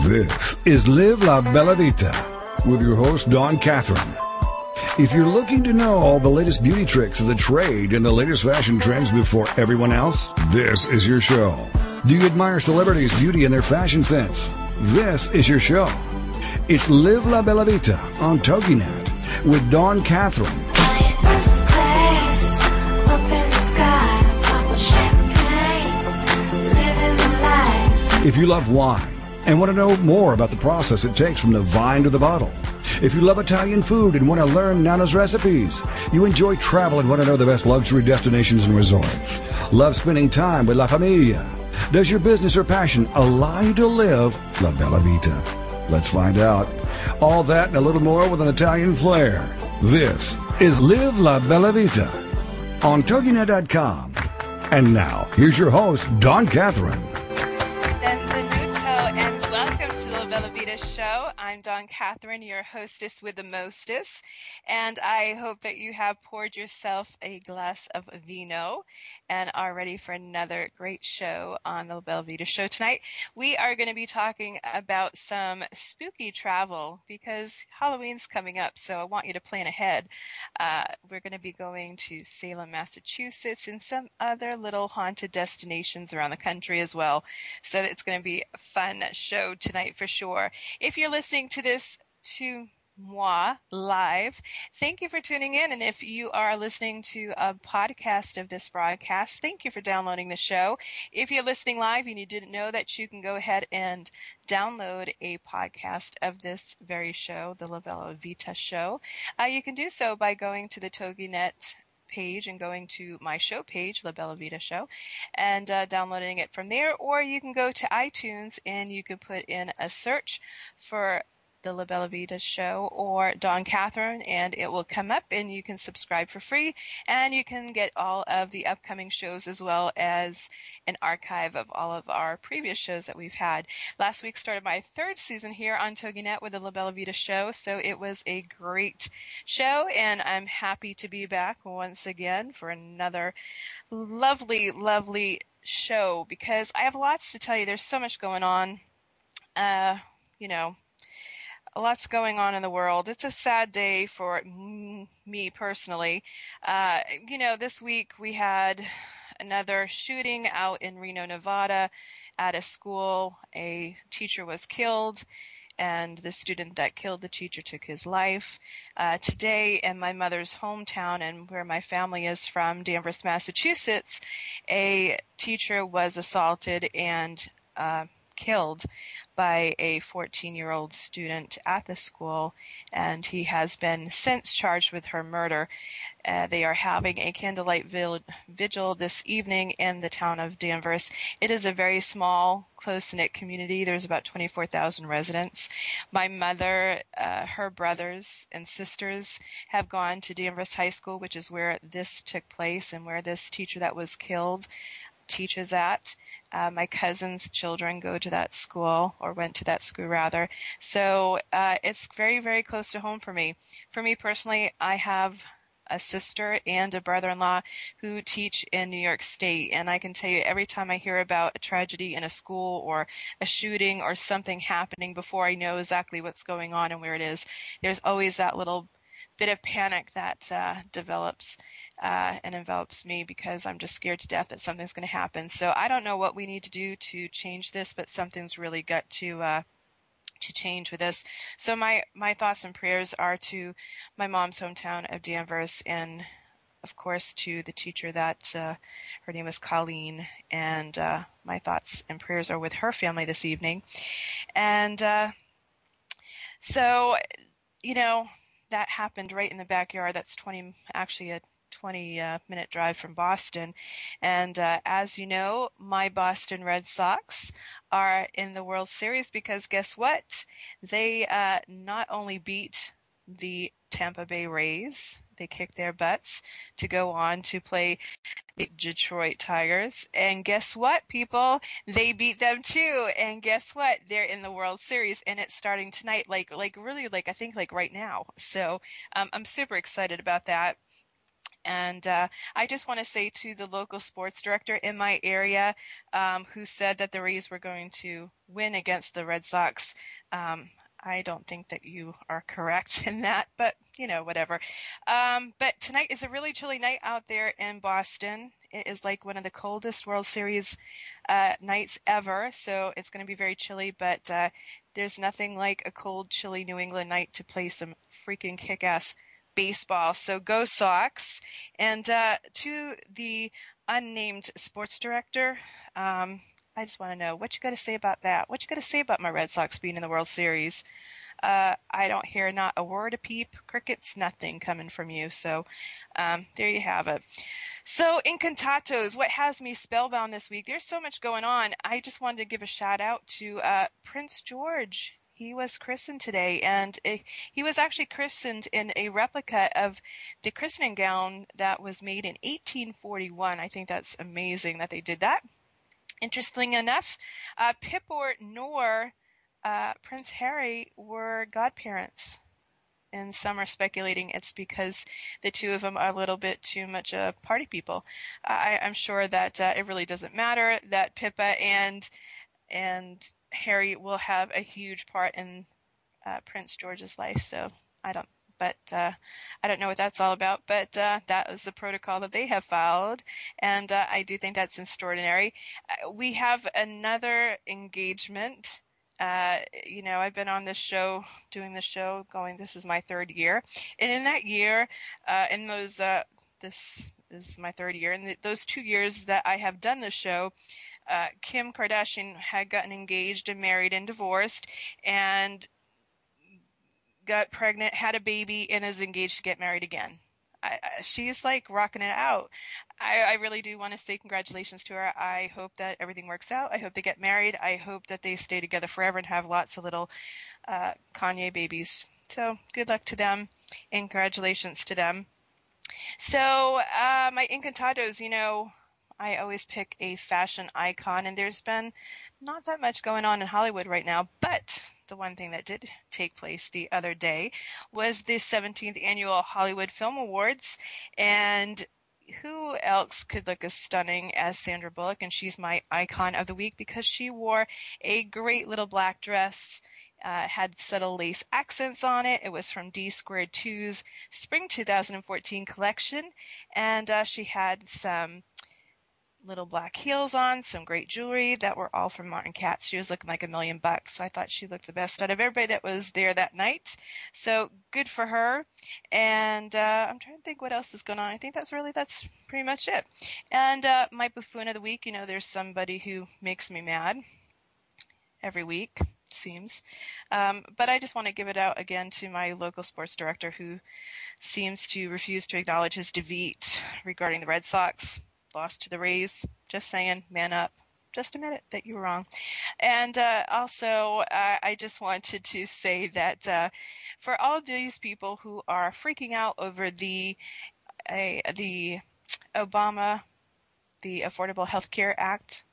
This is Live La Bella Vita with your host, Dawn Catherine. If you're looking to know all the latest beauty tricks of the trade and the latest fashion trends before everyone else, this is your show. Do you admire celebrities' beauty and their fashion sense? This is your show. It's Live La Bella Vita on TogiNet with Dawn Catherine. If you love wine and want to know more about the process it takes from the vine to the bottle, if you love Italian food and want to learn Nana's recipes, you enjoy travel and want to know the best luxury destinations and resorts, love spending time with La Familia, does your business or passion allow you to live La Bella Vita? Let's find out. All that and a little more with an Italian flair. This is Live La Bella Vita on TogiNet.com. And now, here's your host, Dawn Catherine. Show. I'm Dawn Catherine, your hostess with the mostess, and I hope that you have poured yourself a glass of vino and are ready for another great show on the Bella Vita show tonight. We are going to be talking about some spooky travel because Halloween's coming up, so I want you to plan ahead. Uh, we're going to be going to Salem, Massachusetts, and some other little haunted destinations around the country as well. So it's going to be a fun show tonight for sure. If you're listening to this to moi live. Thank you for tuning in. And if you are listening to a podcast of this broadcast, thank you for downloading the show. If you're listening live and you didn't know that, you can go ahead and download a podcast of this very show, the La Bella Vita show. Uh, you can do so by going to the TogiNet page and going to my show page, La Bella Vita Show, and uh, downloading it from there. Or you can go to iTunes and you can put in a search for the La Bella Vita show or Dawn Catherine, and it will come up and you can subscribe for free. And you can get all of the upcoming shows as well as an archive of all of our previous shows that we've had. Last week started my third season here on TogiNet with the La Bella Vita show, so it was a great show, and I'm happy to be back once again for another lovely, lovely show because I have lots to tell you. There's so much going on. Uh, you know, lots going on in the world. It's a sad day for me personally. Uh, you know, this week we had another shooting out in Reno, Nevada at a school. A teacher was killed and the student that killed the teacher took his life. Uh, today, in my mother's hometown and where my family is from, Danvers, Massachusetts, a teacher was assaulted and uh, killed by a 14 year old student at the school, and he has been since charged with her murder. Uh, they are having a candlelight vigil this evening in the town of Danvers. It is a very small, close knit community. There's about 24,000 residents. My mother, uh, her brothers, and sisters have gone to Danvers High School, which is where this took place and where this teacher that was killed teaches at. Uh, my cousin's children go to that school or went to that school rather. So uh, it's very, very close to home for me. For me personally, I have a sister and a brother-in-law who teach in New York State, and I can tell you every time I hear about a tragedy in a school or a shooting or something happening before I know exactly what's going on and where it is, there's always that little bit of panic that uh, develops uh, and envelops me because I'm just scared to death that something's going to happen. So I don't know what we need to do to change this, but something's really got to uh, to change with this. So my my thoughts and prayers are to my mom's hometown of Danvers and of course to the teacher that uh, her name is Colleen and uh, my thoughts and prayers are with her family this evening and uh, so you know that happened right in the backyard that's 20 actually a 20 uh, minute drive from Boston. And uh, as you know, my Boston Red Sox are in the World Series because guess what? They uh, not only beat the Tampa Bay Rays, they kicked their butts to go on to play the Detroit Tigers. And guess what, people? They beat them too. And guess what? They're in the World Series and it's starting tonight, like, like really, like, I think like right now. So, um, I'm super excited about that And uh, I just want to say to the local sports director in my area um, who said that the Rays were going to win against the Red Sox, um, I don't think that you are correct in that, but you know, whatever. Um, but tonight is a really chilly night out there in Boston. It is like one of the coldest World Series uh, nights ever, so it's going to be very chilly. But uh, there's nothing like a cold, chilly New England night to play some freaking kick-ass baseball. So go Sox! And uh, to the unnamed sports director. Um, I just want to know what you got to say about that. What you got to say about my Red Sox being in the World Series? Uh, I don't hear not a word, a peep, crickets, nothing coming from you. So um, there you have it. So Encantados, what has me spellbound this week? There's so much going on. I just wanted to give a shout out to uh, Prince George. He was christened today, and it, he was actually christened in a replica of the christening gown that was made in 1841. I think that's amazing that they did that. Interesting enough, uh, nor uh, Prince Harry were godparents. And some are speculating it's because the two of them are a little bit too much uh, party people. I, am sure that uh, it really doesn't matter that Pippa and and Harry will have a huge part in uh, Prince George's life. So I don't but uh, I don't know what that's all about. But uh, that was the protocol that they have followed, and uh, I do think that's extraordinary. Uh, we have another engagement. Uh, you know, I've been on this show, doing this show, going. This is my third year, and in that year, uh, in those, this is my third year, and those two years that I have done this show. Uh, Kim Kardashian had gotten engaged and married and divorced, and got pregnant, had a baby, and is engaged to get married again. I, I, she's like rocking it out. I, I really do want to say congratulations to her. I hope that everything works out. I hope they get married. I hope that they stay together forever and have lots of little uh, Kanye babies. So good luck to them and congratulations to them. So uh, my Encantados, you know, I always pick a fashion icon, and there's been not that much going on in Hollywood right now, but the one thing that did take place the other day was the 17th annual Hollywood Film Awards. And who else could look as stunning as Sandra Bullock? And she's my icon of the week because she wore a great little black dress. Uh, had subtle lace accents on it. It was from Dsquared2's Spring 2014 collection, and uh, she had some little black heels on, some great jewelry that were all from Martin Katz. She was looking like a million bucks. I thought she looked the best out of everybody that was there that night. So good for her. And uh, I'm trying to think what else is going on. I think that's really that's pretty much it. And uh, my buffoon of the week. You know, there's somebody who makes me mad every week seems. Um, but I just want to give it out again to my local sports director who seems to refuse to acknowledge his defeat regarding the Red Sox lost to the Rays. Just saying, man up. Just admit it that you were wrong. And uh, also, uh, I just wanted to say that uh, for all these people who are freaking out over the the Obama, the Affordable Health Care Act,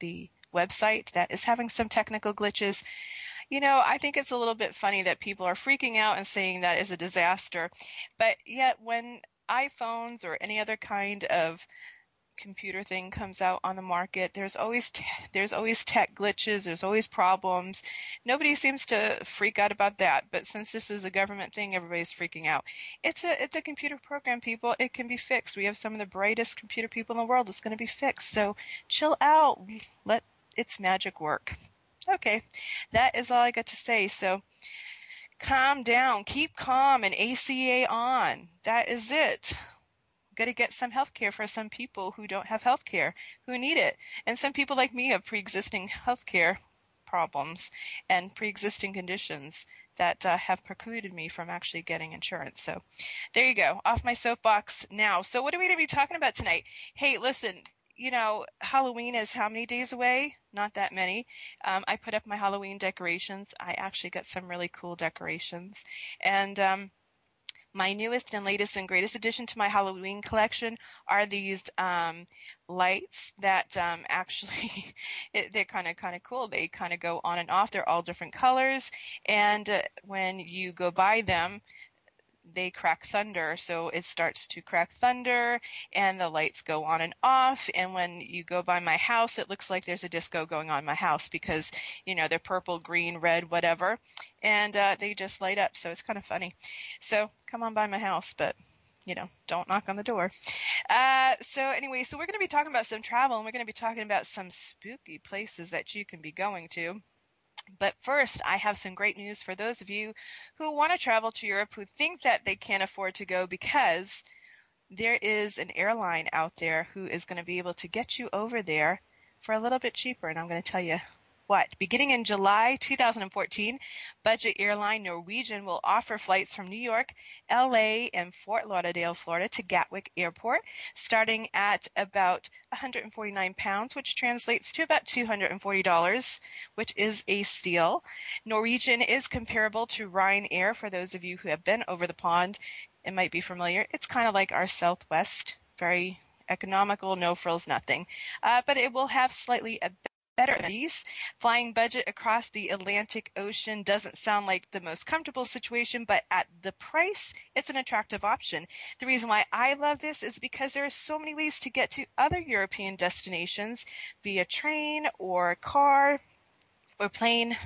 the website that is having some technical glitches. You know, I think it's a little bit funny that people are freaking out and saying that is a disaster. But yet, when iPhones or any other kind of computer thing comes out on the market, there's always te- there's always tech glitches, there's always problems. Nobody seems to freak out about that, but since this is a government thing, everybody's freaking out. It's a it's a computer program, people. It can be fixed. We have some of the brightest computer people in the world. It's going to be fixed. So chill out. Let its magic work. Okay, that is all I got to say. So calm down, keep calm, and ACA on. That is it. Got to get some health care for some people who don't have health care, who need it. And some people like me have pre existing health care problems and pre existing conditions that uh, have precluded me from actually getting insurance. So there you go, off my soapbox now. So, what are we going to be talking about tonight? Hey, listen, you know, Halloween is how many days away? Not that many. Um, I put up my Halloween decorations. I actually got some really cool decorations. And um, my newest and latest and greatest addition to my Halloween collection are these um, lights that um, actually it, they're kind of kind of cool. They kind of go on and off. They're all different colors, and uh, when you go by them, they crack thunder. So it starts to crack thunder and the lights go on and off. And when you go by my house, it looks like there's a disco going on my house because, you know, they're purple, green, red, whatever. And uh, they just light up. So it's kind of funny. So come on by my house, but you know, don't knock on the door. Uh, so anyway, so we're going to be talking about some travel and we're going to be talking about some spooky places that you can be going to. But first, I have some great news for those of you who want to travel to Europe who think that they can't afford to go because there is an airline out there who is going to be able to get you over there for a little bit cheaper. And I'm going to tell you what? Beginning in July 2014, budget airline Norwegian will offer flights from New York, LA, and Fort Lauderdale, Florida to Gatwick Airport, starting at about 149 pounds, which translates to about $240, which is a steal. Norwegian is comparable to Ryanair for those of you who have been over the pond and might be familiar. It's kind of like our Southwest, very economical, no frills, nothing. Uh, but it will have slightly a better these. Flying budget across the Atlantic Ocean doesn't sound like the most comfortable situation, but at the price, it's an attractive option. The reason why I love this is because there are so many ways to get to other European destinations via train or car or plane.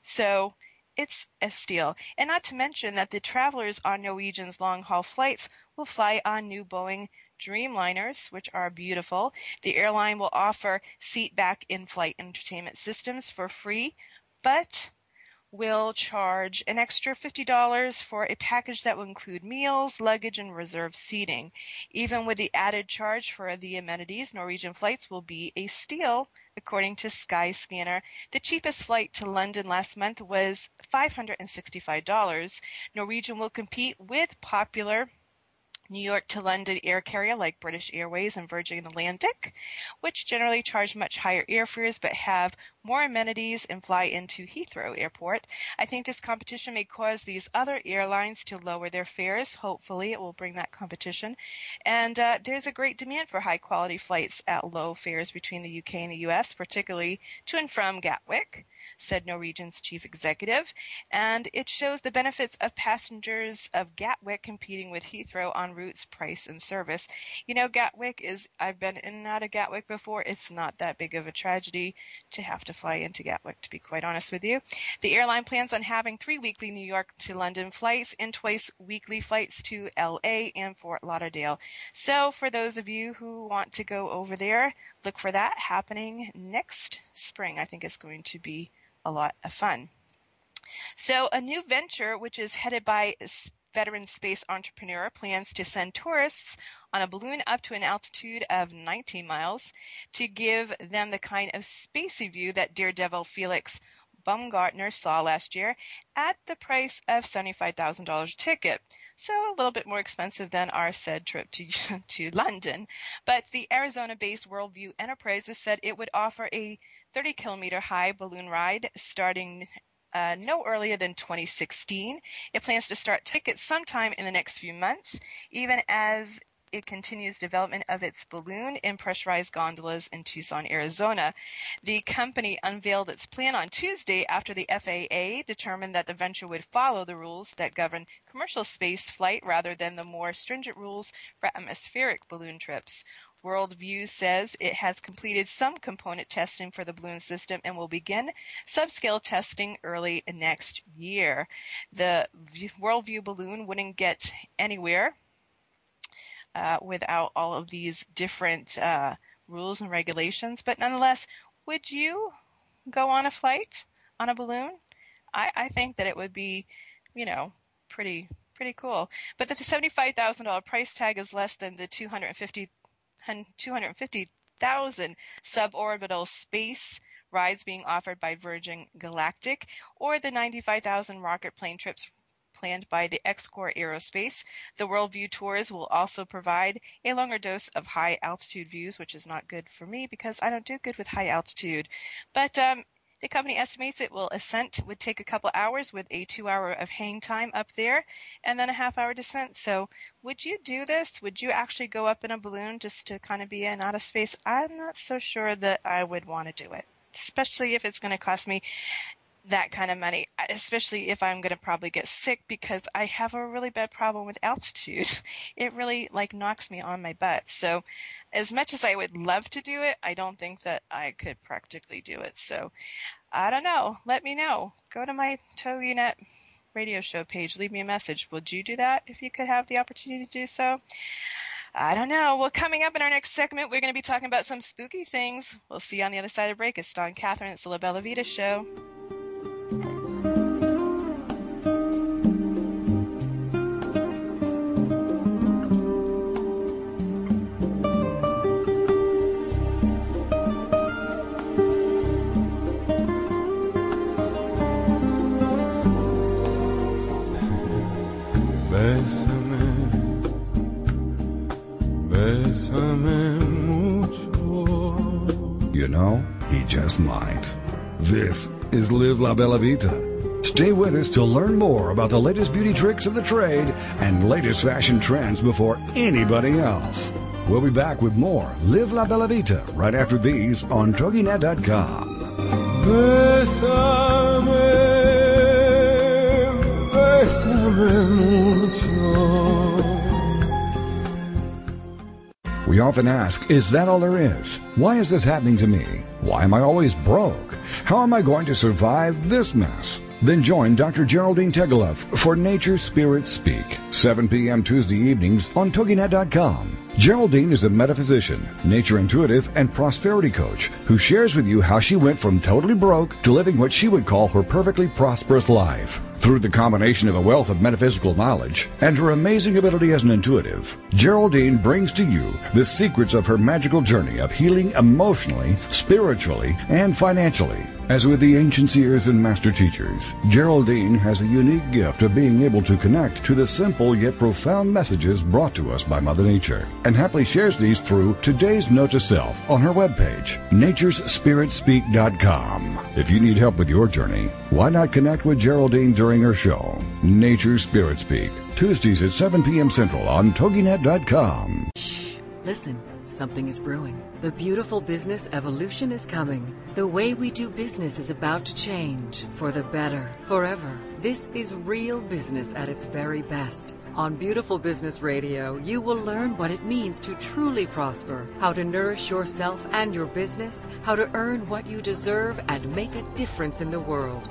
So it's a steal. And not to mention that the travelers on Norwegian's long haul flights will fly on new Boeing Dreamliners, which are beautiful. The airline will offer seat back in flight entertainment systems for free, but will charge an extra $50 for a package that will include meals, luggage, and reserved seating. Even with the added charge for the amenities, Norwegian flights will be a steal. According to Skyscanner, the cheapest flight to London last month was $565. Norwegian will compete with popular New York to London air carrier like British Airways and Virgin Atlantic, which generally charge much higher airfares but have more amenities and fly into Heathrow Airport. I think this competition may cause these other airlines to lower their fares. Hopefully, it will bring that competition. And uh, there's a great demand for high quality flights at low fares between the UK and the US, particularly to and from Gatwick said Norwegian's chief executive, and it shows the benefits of passengers of Gatwick competing with Heathrow on routes, price, and service. You know, Gatwick is, I've been in and out of Gatwick before. It's not that big of a tragedy to have to fly into Gatwick, to be quite honest with you. The airline plans on having three weekly New York to London flights and twice weekly flights to LA and Fort Lauderdale. So, for those of you who want to go over there, look for that happening next spring. I think it's going to be a lot of fun. So, a new venture, which is headed by veteran space entrepreneur, plans to send tourists on a balloon up to an altitude of 19 miles to give them the kind of spacey view that daredevil Felix Baumgartner saw last year at the price of $75,000 a ticket. So a little bit more expensive than our said trip to, to London. But the Arizona based Worldview Enterprises said it would offer a 30 kilometer high balloon ride starting uh, no earlier than 2016. It plans to start tickets sometime in the next few months, even as it continues development of its balloon and pressurized gondolas in Tucson, Arizona. The company unveiled its plan on Tuesday after the FAA determined that the venture would follow the rules that govern commercial space flight rather than the more stringent rules for atmospheric balloon trips. Worldview says it has completed some component testing for the balloon system and will begin subscale testing early next year. The Worldview balloon wouldn't get anywhere uh, without all of these different uh, rules and regulations, but nonetheless, would you go on a flight on a balloon? I, I think that it would be, you know, pretty pretty cool. But the seventy-five thousand dollar price tag is less than the two hundred fifty 250,000 suborbital space rides being offered by Virgin Galactic or the 95,000 rocket plane trips planned by the Xcor Aerospace. The Worldview tours will also provide a longer dose of high altitude views, which is not good for me because I don't do good with high altitude. But um, the company estimates it will ascent would take a couple hours with a two hour of hang time up there and then a half hour descent. So would you do this? Would you actually go up in a balloon just to kind of be in outer space? I'm not so sure that I would want to do it, especially if it's going to cost me that kind of money, especially if I'm going to probably get sick because I have a really bad problem with altitude. It really like knocks me on my butt. So as much as I would love to do it, I don't think that I could practically do it. So I don't know. Let me know. Go to my TogiNet radio show page. Leave me a message. Would you do that if you could have the opportunity to do so? I don't know. Well, coming up in our next segment, we're going to be talking about some spooky things. We'll see you on the other side of break. It's Dawn Catherine. It's the La Bella Vita Show. He just might. This is Live La Bella Vita. Stay with us to learn more about the latest beauty tricks of the trade and latest fashion trends before anybody else. We'll be back with more Live La Bella Vita right after these on TogiNet.com. Bésame, bésame mucho. We often ask, is that all there is? Why is this happening to me? Why am I always broke? How am I going to survive this mess? Then join Dr. Geraldine Tegeloff for Nature Spirit Speak, 7 p.m. Tuesday evenings on TogiNet.com. Geraldine is a metaphysician, nature intuitive, and prosperity coach who shares with you how she went from totally broke to living what she would call her perfectly prosperous life. Through the combination of a wealth of metaphysical knowledge and her amazing ability as an intuitive, Geraldine brings to you the secrets of her magical journey of healing emotionally, spiritually, and financially. As with the ancient seers and master teachers, Geraldine has a unique gift of being able to connect to the simple yet profound messages brought to us by Mother Nature, and happily shares these through today's note to self on her webpage, naturespiritspeak.com. If you need help with your journey, why not connect with Geraldine during her show, Nature Spirit Speak, Tuesdays at 7 p.m. Central on TogiNet.com. Shh, listen. Something is brewing. The beautiful business evolution is coming. The way we do business is about to change for the better, forever. This is real business at its very best. On Beautiful Business Radio, you will learn what it means to truly prosper, how to nourish yourself and your business, how to earn what you deserve, and make a difference in the world.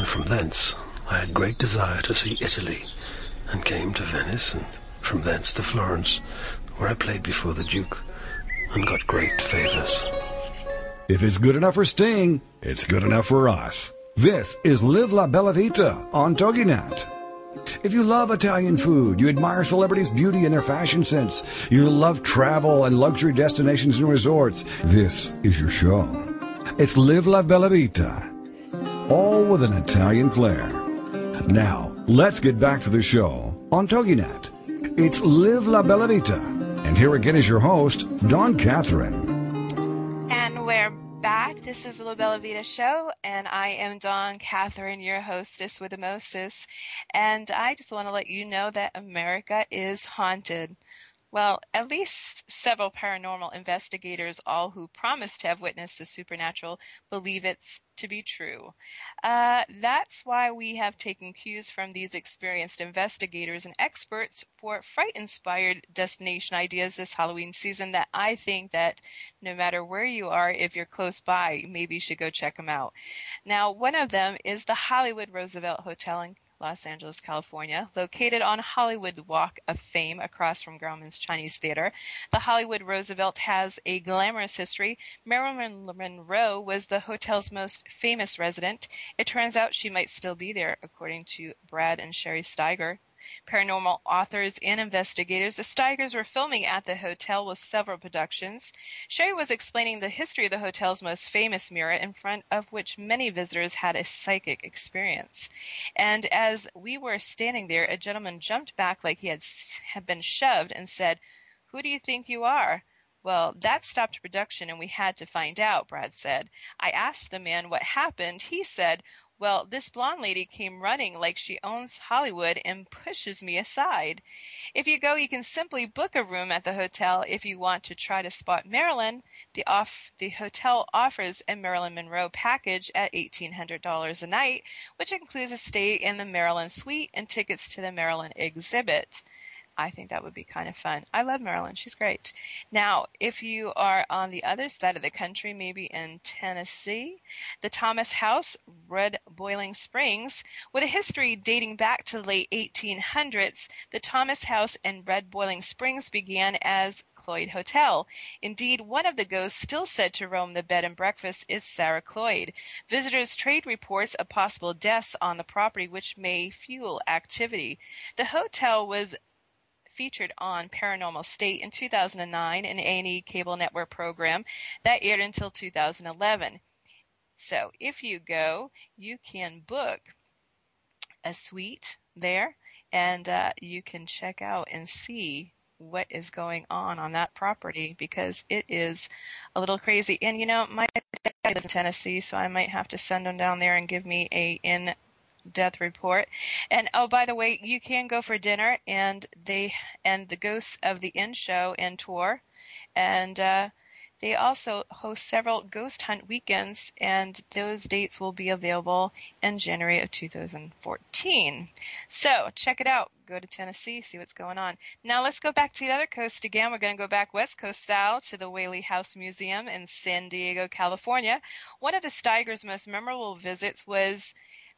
And from thence I had great desire to see Italy, and came to Venice, and from thence to Florence, where I played before the Duke and got great favors. If it's good enough for Sting, it's good enough for us. This is Live La Bella Vita on TogiNet. If you love Italian food, you admire celebrities' beauty and their fashion sense, you love travel and luxury destinations and resorts, this is your show. It's Live La Bella Vita, all with an Italian flair. Now, let's get back to the show on TogiNet. It's Live La Bella Vita. And here again is your host, Dawn Catherine. And we're back. This is the La Bella Vita Show, and I am Dawn Catherine, your hostess with the mostest. And I just want to let you know that America is haunted. Well, at least several paranormal investigators, all who promise to have witnessed the supernatural, believe it to be true. Uh, that's why we have taken cues from these experienced investigators and experts for fright-inspired destination ideas this Halloween season that I think that no matter where you are, if you're close by, maybe you should go check them out. Now, one of them is the Hollywood Roosevelt Hotel in Los Angeles, California. Located on Hollywood Walk of Fame across from Grauman's Chinese Theater, the Hollywood Roosevelt has a glamorous history. Marilyn Monroe was the hotel's most famous resident. It turns out she might still be there, according to Brad and Sherry Steiger, Paranormal authors and investigators, the Steigers were filming at the hotel with several productions. Sherry was explaining the history of the hotel's most famous mirror, in front of which many visitors had a psychic experience. And as we were standing there, a gentleman jumped back like he had, had been shoved and said, Who do you think you are? Well, that stopped production and we had to find out, Brad said. I asked the man what happened. He said, well, this blonde lady came running like she owns Hollywood and pushes me aside. If you go, you can simply book a room at the hotel if you want to try to spot Marilyn. The off the hotel offers a Marilyn Monroe package at $1,800 a night, which includes a stay in the Marilyn suite and tickets to the Marilyn exhibit. I think that would be kind of fun. I love Marilyn. She's great. Now, if you are on the other side of the country, maybe in Tennessee, the Thomas House, Red Boiling Springs, with a history dating back to the late 1800s, the Thomas House in Red Boiling Springs began as Cloyd Hotel. Indeed, one of the ghosts still said to roam the bed and breakfast is Sarah Cloyd. Visitors trade reports of possible deaths on the property, which may fuel activity. The hotel was featured on Paranormal State in 2009, an A&E cable network program that aired until 2011. So if you go, you can book a suite there, and uh, you can check out and see what is going on on that property because it is a little crazy. And you know, my dad lives in Tennessee, so I might have to send him down there and give me a in death report. And oh, by the way, you can go for dinner, and they and the Ghosts of the Inn show and tour, and uh, they also host several ghost hunt weekends, and those dates will be available in January of 2014. So check it out. Go to Tennessee, see what's going on. Now let's go back to the other coast again. We're going to go back West Coast style to the Whaley House Museum in San Diego, California. One of the Steigers' most memorable visits was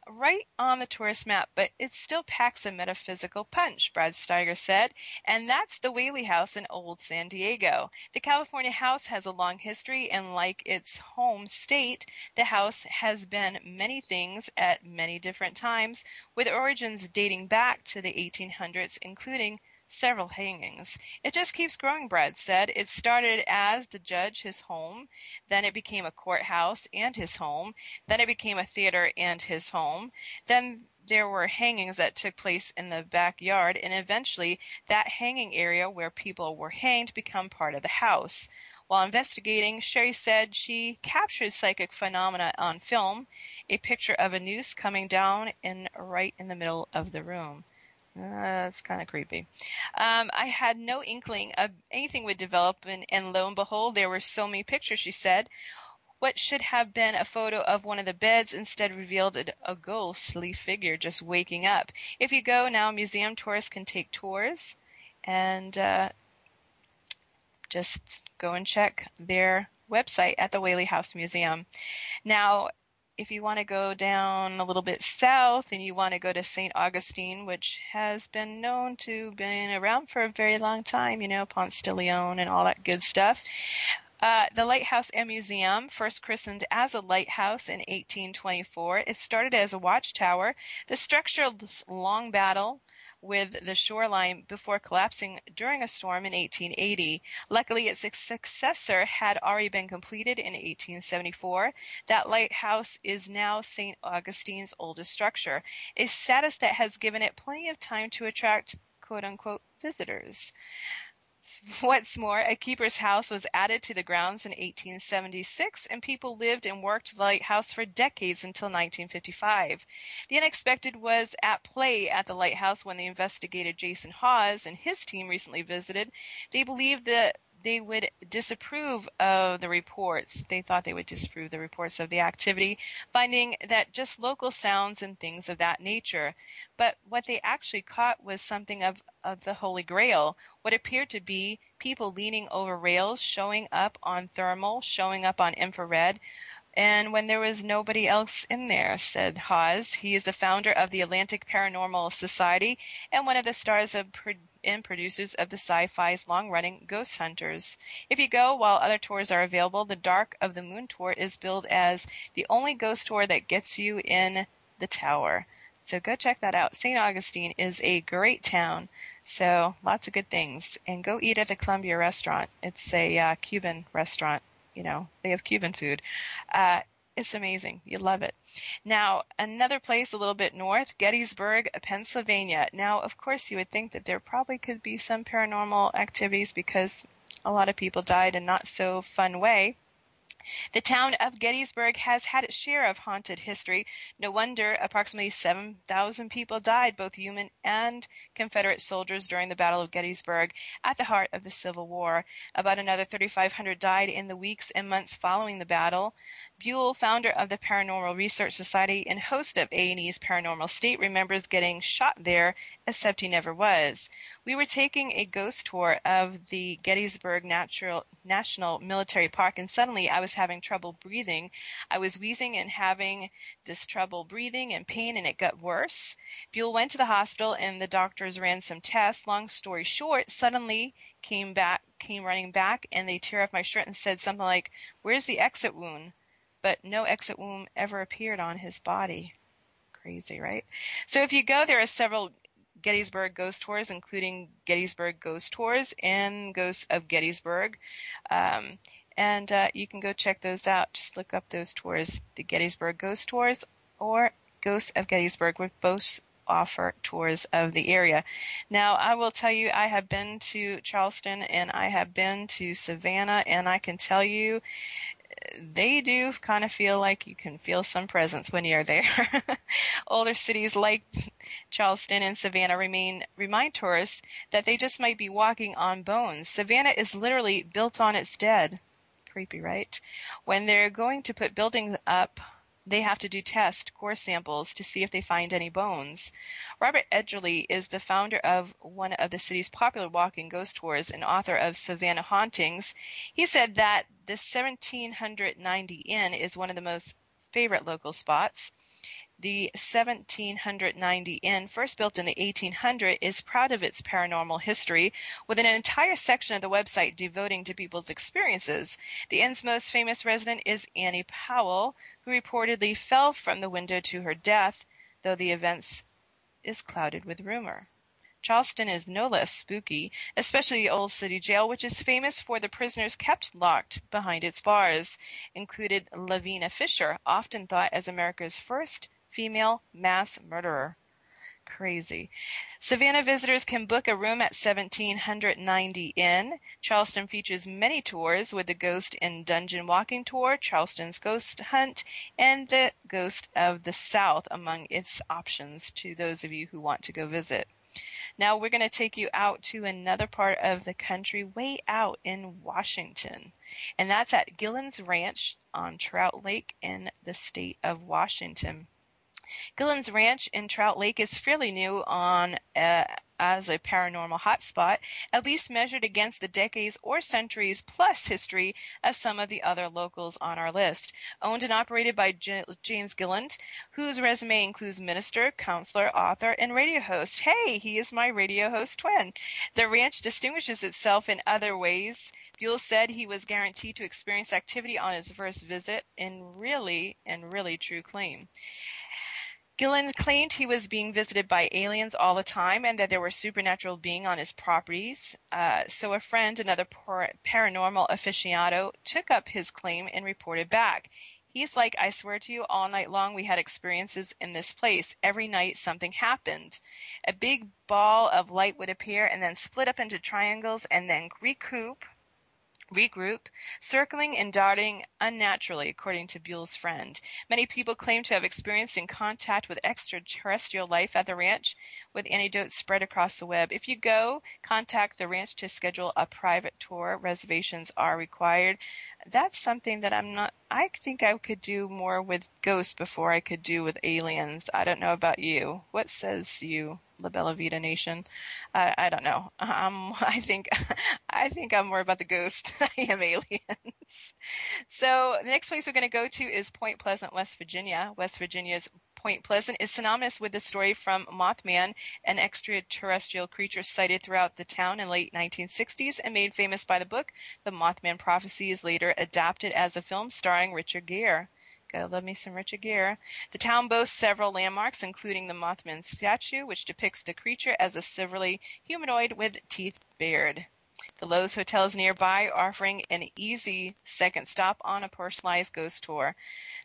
right on the tourist map, but it still packs a metaphysical punch, Brad Steiger said, and that's the Whaley House in Old San Diego. The California house has a long history, and like its home state, the house has been many things at many different times, with origins dating back to the 1800s, including several hangings. It just keeps growing, Brad said. It started as the judge, his home. Then it became a courthouse and his home. Then it became a theater and his home. Then there were hangings that took place in the backyard, and eventually that hanging area where people were hanged became part of the house. While investigating, Sherry said she captured psychic phenomena on film, a picture of a noose coming down in right in the middle of the room. Uh, that's kind of creepy. Um, I had no inkling of anything would develop, and, and lo and behold, there were so many pictures, she said. What should have been a photo of one of the beds instead revealed a, ghostly figure just waking up. If you go now, museum tourists can take tours and uh, just go and check their website at the Whaley House Museum. Now, if you want to go down a little bit south and you want to go to St. Augustine, which has been known to been around for a very long time, you know, Ponce de Leon and all that good stuff. Uh, the Lighthouse and Museum, first christened as a lighthouse in 1824, it started as a watchtower. The structure's long battle with the shoreline before collapsing during a storm in 1880. Luckily, its successor had already been completed in 1874. That lighthouse is now St. Augustine's oldest structure, a status that has given it plenty of time to attract quote unquote visitors. What's more, a keeper's house was added to the grounds in 1876, and people lived and worked the lighthouse for decades until 1955. The unexpected was at play at the lighthouse when the investigator Jason Hawes and his team recently visited. They believed that they would disapprove of the reports. They thought they would disapprove the reports of the activity, finding that just local sounds and things of that nature. But what they actually caught was something of, of the Holy Grail, what appeared to be people leaning over rails, showing up on thermal, showing up on infrared, and when there was nobody else in there, said Hawes. He is the founder of the Atlantic Paranormal Society and one of the stars of and producers of the sci-fi's long-running Ghost Hunters. If you go while other tours are available, the Dark of the Moon tour is billed as the only ghost tour that gets you in the tower. So go check that out. St. Augustine is a great town. So lots of good things. And go eat at the Columbia restaurant. It's a uh, Cuban restaurant. You know, they have Cuban food. Uh, it's amazing. You love it. Now, another place a little bit north, Gettysburg, Pennsylvania. Now, of course, you would think that there probably could be some paranormal activities because a lot of people died in not so fun way. The town of Gettysburg has had its share of haunted history. No wonder approximately 7,000 people died, both human and Confederate soldiers, during the Battle of Gettysburg at the heart of the Civil War. About another 3,500 died in the weeks and months following the battle. Buell, founder of the Paranormal Research Society and host of A&E's Paranormal State, remembers getting shot there, except he never was. We were taking a ghost tour of the Gettysburg Natural, National Military Park, and suddenly I was having trouble breathing. I was wheezing and having this trouble breathing and pain, and it got worse. Buell went to the hospital, and the doctors ran some tests. Long story short, suddenly came back, came running back, and they tear off my shirt and said something like, "Where's the exit wound?" but no exit wound ever appeared on his body. Crazy, right? So if you go, there are several Gettysburg ghost tours, including Gettysburg Ghost Tours and Ghosts of Gettysburg. Um, and uh, you can go check those out. Just look up those tours, the Gettysburg Ghost Tours or Ghosts of Gettysburg, which both offer tours of the area. Now, I will tell you, I have been to Charleston and I have been to Savannah, and I can tell you they do kind of feel like you can feel some presence when you're there. Older cities like Charleston and Savannah remain remind tourists that they just might be walking on bones. Savannah is literally built on its dead. Creepy, right? When they're going to put buildings up they have to do test core samples to see if they find any bones. Robert Edgerly is the founder of one of the city's popular walking ghost tours and author of Savannah Hauntings. He said that the 1790 Inn is one of the most favorite local spots. The 1790 Inn, first built in the 1800s, is proud of its paranormal history, with an entire section of the website devoting to people's experiences. The inn's most famous resident is Annie Powell, who reportedly fell from the window to her death, though the events is clouded with rumor. Charleston is no less spooky, especially the Old City Jail, which is famous for the prisoners kept locked behind its bars, included Lavina Fisher, often thought as America's first female mass murderer. Crazy. Savannah visitors can book a room at 1790 Inn. Charleston features many tours with the Ghost and Dungeon Walking Tour, Charleston's Ghost Hunt, and the Ghost of the South among its options to those of you who want to go visit. Now we're going to take you out to another part of the country, way out in Washington. And that's at Gillen's Ranch on Trout Lake in the state of Washington. Gillen's Ranch in Trout Lake is fairly new on uh, as a paranormal hotspot, at least measured against the decades or centuries plus history of some of the other locals on our list. Owned and operated by J- James Gillen, whose resume includes minister, counselor, author, and radio host. Hey, he is my radio host twin. The ranch distinguishes itself in other ways. Buell said he was guaranteed to experience activity on his first visit, in really and really true claim. Gillen claimed he was being visited by aliens all the time and that there were supernatural beings on his properties. Uh, so a friend, another paranormal aficionado, took up his claim and reported back. He's like, I swear to you, all night long we had experiences in this place. Every night something happened. A big ball of light would appear and then split up into triangles and then recoup regroup, circling and darting unnaturally, according to Buell's friend. Many people claim to have experienced in contact with extraterrestrial life at the ranch, with anecdotes spread across the web. If you go, contact the ranch to schedule a private tour. Reservations are required. That's something that I'm not, I think I could do more with ghosts before I could do with aliens. I don't know about you. What says you? La Bella Vita Nation. I, I don't know. Um, I think I think I'm more about the ghost than I am aliens. So the next place we're going to go to is Point Pleasant, West Virginia. West Virginia's Point Pleasant is synonymous with the story from Mothman, an extraterrestrial creature sighted throughout the town in late 1960s and made famous by the book The Mothman Prophecies later adapted as a film starring Richard Gere. Gotta love me some Richard Gere. The town boasts several landmarks, including the Mothman statue, which depicts the creature as a silvery humanoid with teeth bared. The Lowe's Hotel is nearby, offering an easy second stop on a personalized ghost tour.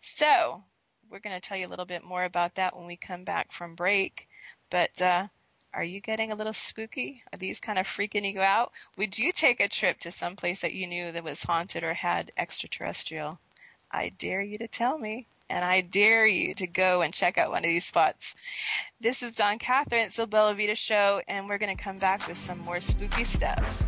So, we're going to tell you a little bit more about that when we come back from break. But uh, are you getting a little spooky? Are these kind of freaking you out? Would you take a trip to some place that you knew that was haunted or had extraterrestrial? I dare you to tell me. And I dare you to go and check out one of these spots. This is Dawn Catherine. It's the Bella Vita Show, and we're going to come back with some more spooky stuff.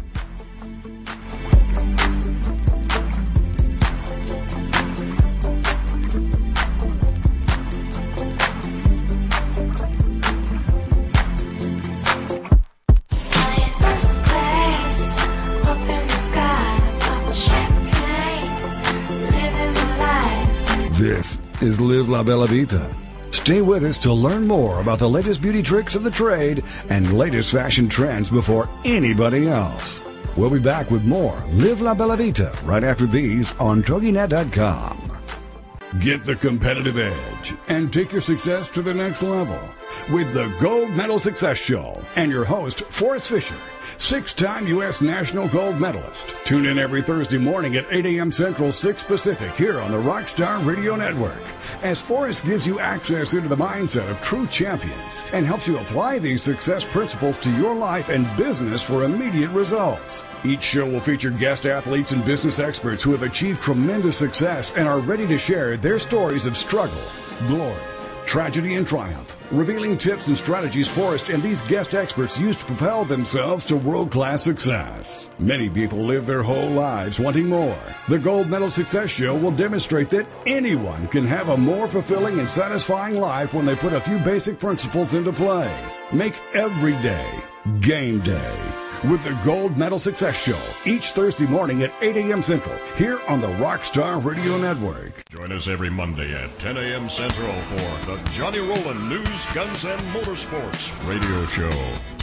Live La Bella Vita. Stay with us to learn more about the latest beauty tricks of the trade and latest fashion trends before anybody else. We'll be back with more Live La Bella Vita right after these on TogiNet.com. Get the competitive edge and take your success to the next level with the Gold Medal Success Show and your host, Forrest Fisher six time U.S. national gold medalist. Tune in every Thursday morning at 8 a.m. Central, 6 Pacific, here on the Rockstar Radio Network. As Forrest gives you access into the mindset of true champions and helps you apply these success principles to your life and business for immediate results. Each show will feature guest athletes and business experts who have achieved tremendous success and are ready to share their stories of struggle, glory, tragedy, and triumph, revealing tips and strategies Forrest and these guest experts use to propel themselves to world class success. Many people live their whole lives wanting more. The Gold Medal Success Show will demonstrate that anyone can have a more fulfilling and satisfying life when they put a few basic principles into play. Make every day game day with the Gold Medal Success Show each Thursday morning at 8 a.m. Central here on the Rockstar Radio Network. Join us every Monday at 10 a.m. Central for the Johnny Roland News, Guns, and Motorsports radio show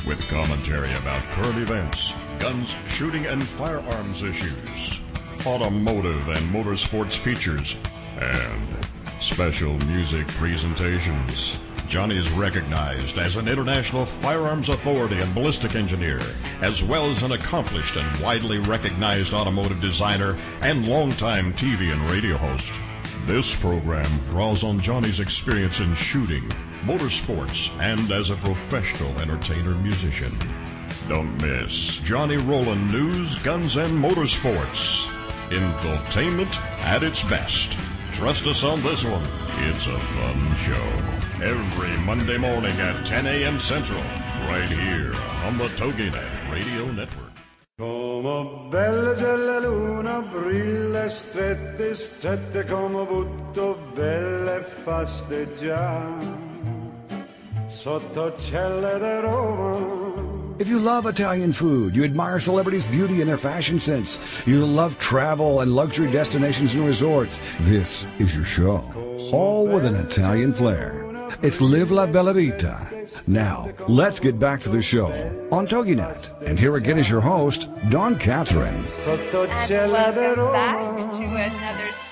with commentary about current events, guns, shooting, and firearms issues, automotive and motorsports features, and special music presentations. Johnny is recognized as an international firearms authority and ballistic engineer, as well as an accomplished and widely recognized automotive designer and longtime TV and radio host. This program draws on Johnny's experience in shooting, motorsports, and as a professional entertainer musician. Don't miss Johnny Roland News, Guns, and Motorsports. Infotainment at its best. Trust us on this one. It's a fun show every Monday morning at 10 a.m. Central, right here on the TogiNet Radio Network. Come bella c'è la luna, brilla strette, strette come butto, belle fasteggiare sotto celle di Roma. If you love Italian food, you admire celebrities' beauty and their fashion sense, you love travel and luxury destinations and resorts, this is your show. All with an Italian flair. It's Live La Bella Vita. Now, let's get back to the show on TogiNet. And here again is your host, Dawn Catherine. And welcome back to another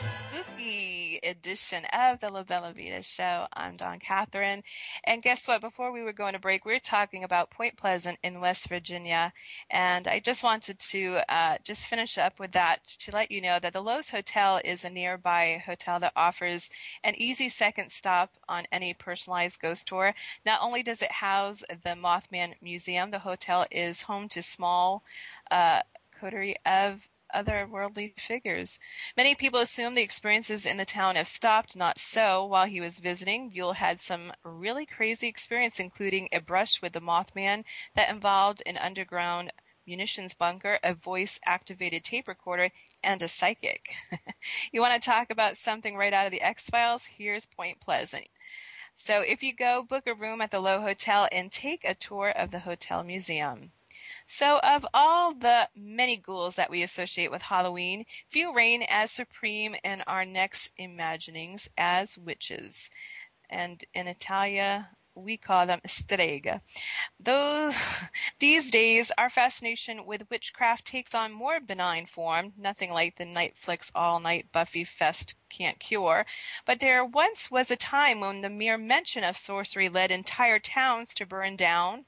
edition of the La Bella Vita Show. I'm Dawn Catherine. And guess what? Before we were going to break, we were talking about Point Pleasant in West Virginia. And I just wanted to uh, just finish up with that to let you know that the Lowe's Hotel is a nearby hotel that offers an easy second stop on any personalized ghost tour. Not only does it house the Mothman Museum, the hotel is home to small uh, coterie of otherworldly figures. Many people assume the experiences in the town have stopped. Not so. While he was visiting, Buell had some really crazy experience, including a brush with the Mothman that involved an underground munitions bunker, a voice activated tape recorder, and a psychic. you want to talk about something right out of the X Files? Here's Point Pleasant. So if you go, book a room at the Lowe Hotel and take a tour of the hotel museum. So, of all the many ghouls that we associate with Halloween, few reign as supreme in our next imaginings as witches. And in Italia, we call them strega. Though these days, our fascination with witchcraft takes on more benign form, nothing like the Netflix all-night Buffy fest can't cure. But there once was a time when the mere mention of sorcery led entire towns to burn down,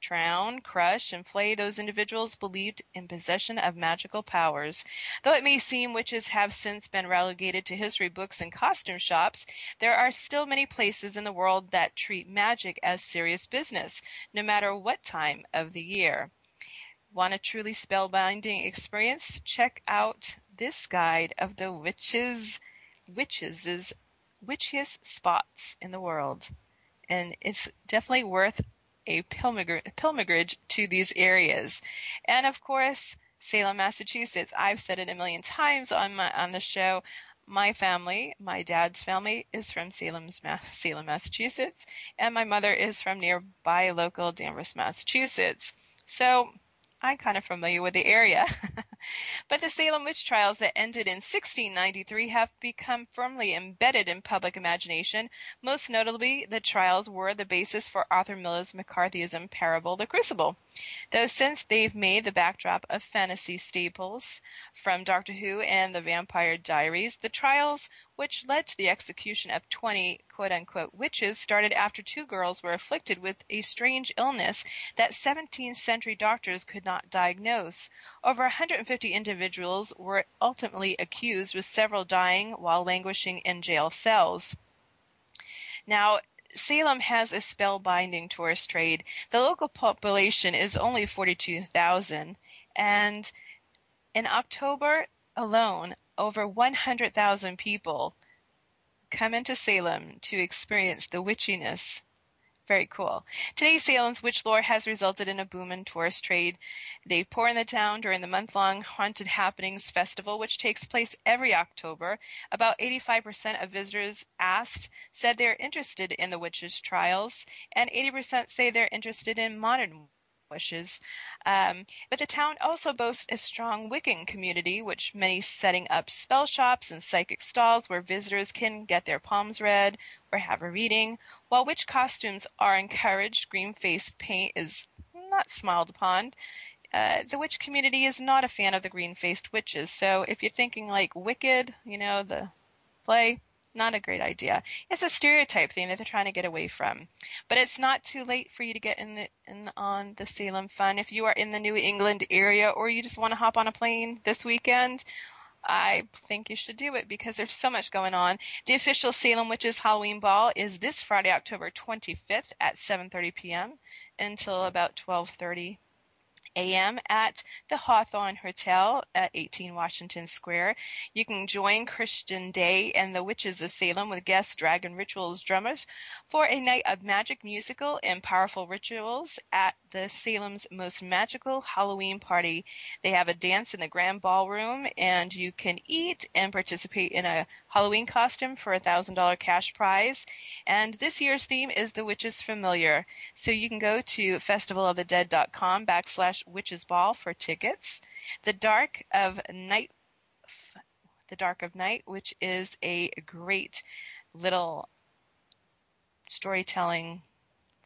drown, crush, and flay those individuals believed in possession of magical powers. Though it may seem witches have since been relegated to history books and costume shops, there are still many places in the world that treat magic as serious business, no matter what time of the year. Want a truly spellbinding experience? Check out this guide of the witches, witches' witchiest spots in the world. And it's definitely worth a pilgrimage to these areas. And of course, Salem, Massachusetts. I've said it a million times on my on the show. My family, my dad's family, is from Salem's, Salem, Massachusetts, and my mother is from nearby local Danvers, Massachusetts. So I'm kind of familiar with the area. but the Salem witch trials that ended in 1693 have become firmly embedded in public imagination. Most notably, the trials were the basis for Arthur Miller's McCarthyism parable, The Crucible. Though since they've made the backdrop of fantasy staples from Doctor Who and The Vampire Diaries, the trials which led to the execution of 20 quote unquote witches started after two girls were afflicted with a strange illness that 17th century doctors could not diagnose. Over 150 individuals were ultimately accused, with several dying while languishing in jail cells. Now, Salem has a spellbinding tourist trade. The local population is only 42,000, and in October alone, over 100,000 people come into Salem to experience the witchiness. Very cool. Today, Salem's witch lore has resulted in a boom in tourist trade. They pour in the town during the month long Haunted Happenings Festival, which takes place every October. About 85% of visitors asked said they're interested in the witches' trials, and 80% say they're interested in modern wishes. Um, but the town also boasts a strong Wiccan community, which many setting up spell shops and psychic stalls where visitors can get their palms read or have a reading. While witch costumes are encouraged, green face paint is not smiled upon. Uh, the witch community is not a fan of the green faced witches, so if you're thinking like Wicked, you know, the play, not a great idea. It's a stereotype thing that they're trying to get away from. But it's not too late for you to get in, the, in on the Salem Fun. If you are in the New England area or you just want to hop on a plane this weekend, I think you should do it because there's so much going on. The official Salem Witches Halloween Ball is this Friday, October 25th at 7:30 p.m. until about 12:30 a.m. at the Hawthorne Hotel at 18 Washington Square. You can join Christian Day and the Witches of Salem with guest Dragon Rituals drummers for a night of magic, musical, and powerful rituals at the Salem's most magical Halloween party. They have a dance in the grand ballroom, and you can eat and participate in a Halloween costume for a thousand dollar cash prize. And this year's theme is the Witches Familiar. So you can go to festivalofthedead.com backslash witches ball for tickets. The Dark of Night, the Dark of Night, which is a great little storytelling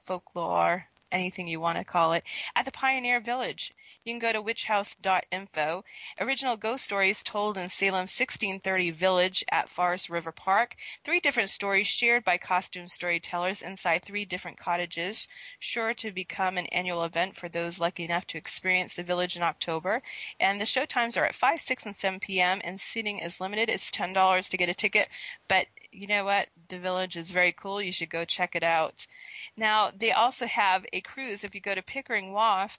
folklore anything you want to call it, at the Pioneer Village. You can go to witchhouse.info. Original ghost stories told in Salem's 1630 village at Forest River Park. Three different stories shared by costume storytellers inside three different cottages, sure to become an annual event for those lucky enough to experience the village in October. And the show times are at 5, 6, and 7 p.m., and seating is limited. It's $10 to get a ticket, but you know what? The village is very cool. You should go check it out. Now, they also have a cruise. If you go to Pickering Wharf,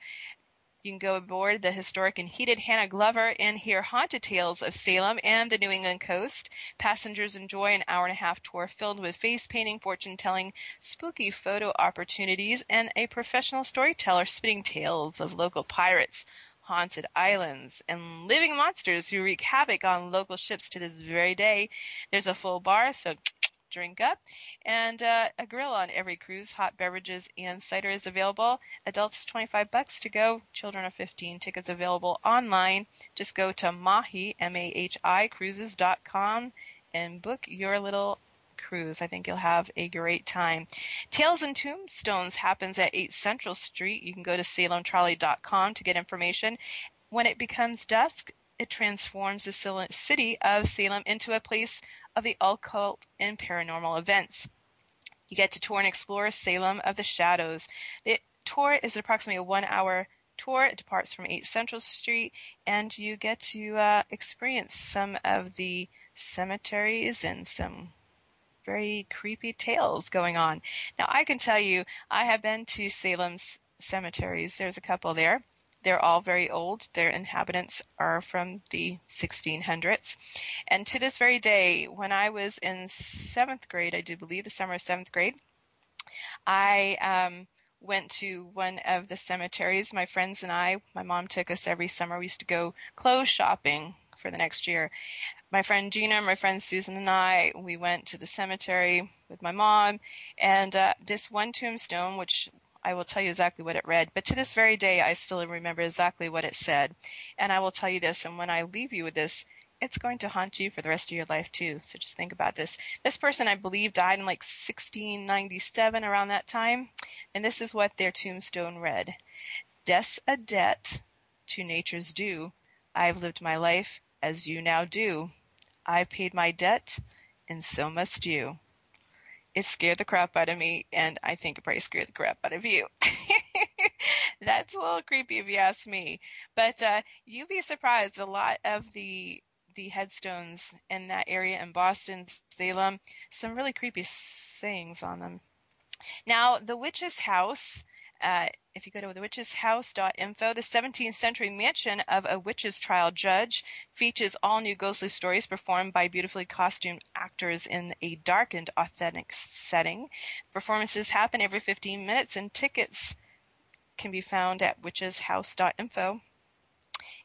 you can go aboard the historic and heated Hannah Glover and hear haunted tales of Salem and the New England coast. Passengers enjoy an hour and a half tour filled with face painting, fortune telling, spooky photo opportunities, and a professional storyteller spinning tales of local pirates, haunted islands, and living monsters who wreak havoc on local ships to this very day. There's a full bar, so drink up, and uh, a grill on every cruise. Hot beverages and cider is available. Adults 25 bucks to go. Children are 15. Tickets available online. Just go to Mahi M A H I Cruises.com and book your little cruise. I think you'll have a great time. Tales and Tombstones happens at 8 Central Street. You can go to salemtrolley.com to get information. When it becomes dusk, it transforms the city of Salem into a place of the occult and paranormal events. You get to tour and explore Salem of the Shadows. The tour is approximately a one hour tour. It departs from 8 Central Street, and you get to uh, experience some of the cemeteries and some very creepy tales going on. Now, I can tell you, I have been to Salem's cemeteries. There's a couple there. They're all very old. Their inhabitants are from the 1600s. And to this very day, when I was in seventh grade, I do believe the summer of seventh grade, I um, went to one of the cemeteries. My friends and I, my mom took us every summer. We used to go clothes shopping for the next year. My friend Gina, my friend Susan, and I, we went to the cemetery with my mom, and uh, this one tombstone, which I will tell you exactly what it read, but to this very day, I still remember exactly what it said. And I will tell you this, and when I leave you with this, it's going to haunt you for the rest of your life too. So just think about this. This person, I believe, died in like 1697 around that time, and this is what their tombstone read: "Death's a debt to nature's due. I've lived my life as you now do. I've paid my debt, and so must you." It scared the crap out of me, and I think it probably scared the crap out of you. That's a little creepy if you ask me. But uh, you'd be surprised. A lot of the the headstones in that area in Boston, Salem, some really creepy sayings on them. Now, the witch's house, uh, if you go to thewitcheshouse.info, the 17th century mansion of a witch's trial judge features all new ghostly stories performed by beautifully costumed actors in a darkened, authentic setting. Performances happen every 15 minutes, and tickets can be found at witcheshouse.info.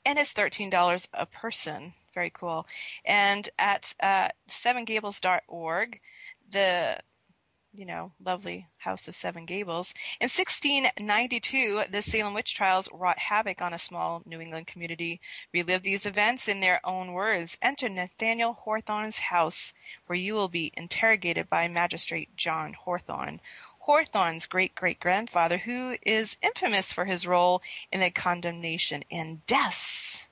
And it's $13 a person very cool. And at uh, sevengables.org, the you know, lovely House of Seven Gables. In 1692, the Salem witch trials wrought havoc on a small New England community. Relive these events in their own words. Enter Nathaniel Hawthorne's house, where you will be interrogated by Magistrate John Hawthorne. Hawthorne's great great grandfather, who is infamous for his role in the condemnation and deaths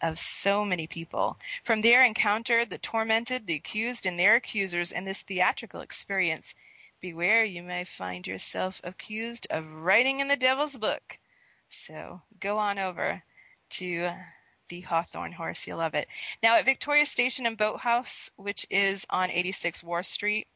of so many people. From their encounter, the tormented, the accused, and their accusers in this theatrical experience, beware you may find yourself accused of writing in the devil's book. So go on over to the Hawthorne horse. You'll love it. Now at Victoria Station and Boathouse, which is on 86 Wharf Street,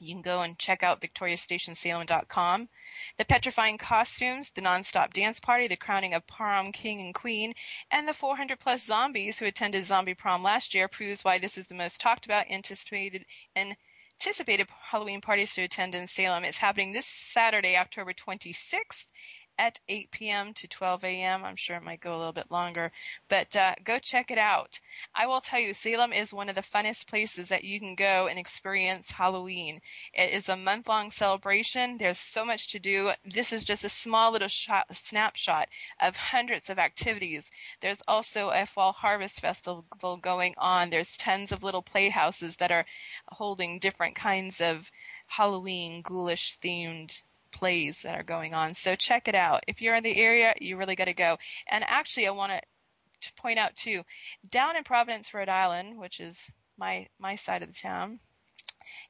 you can go and check out victoriastationsalem.com. The petrifying costumes, the non-stop dance party, the crowning of prom king and queen, and the 400 plus zombies who attended zombie prom last year proves why this is the most talked about, anticipated, and anticipated Halloween parties to attend in Salem. It's happening this Saturday, October 26th at 8 p.m. to 12 a.m. I'm sure it might go a little bit longer, but uh, go check it out. I will tell you, Salem is one of the funnest places that you can go and experience Halloween. It is a month long celebration. There's so much to do. This is just a small little shot, snapshot of hundreds of activities. There's also a fall harvest festival going on. There's tons of little playhouses that are holding different kinds of Halloween ghoulish themed plays that are going on. So check it out. If you're in the area, you really got to go. And actually, I want to point out too, down in Providence, Rhode Island, which is my my side of the town,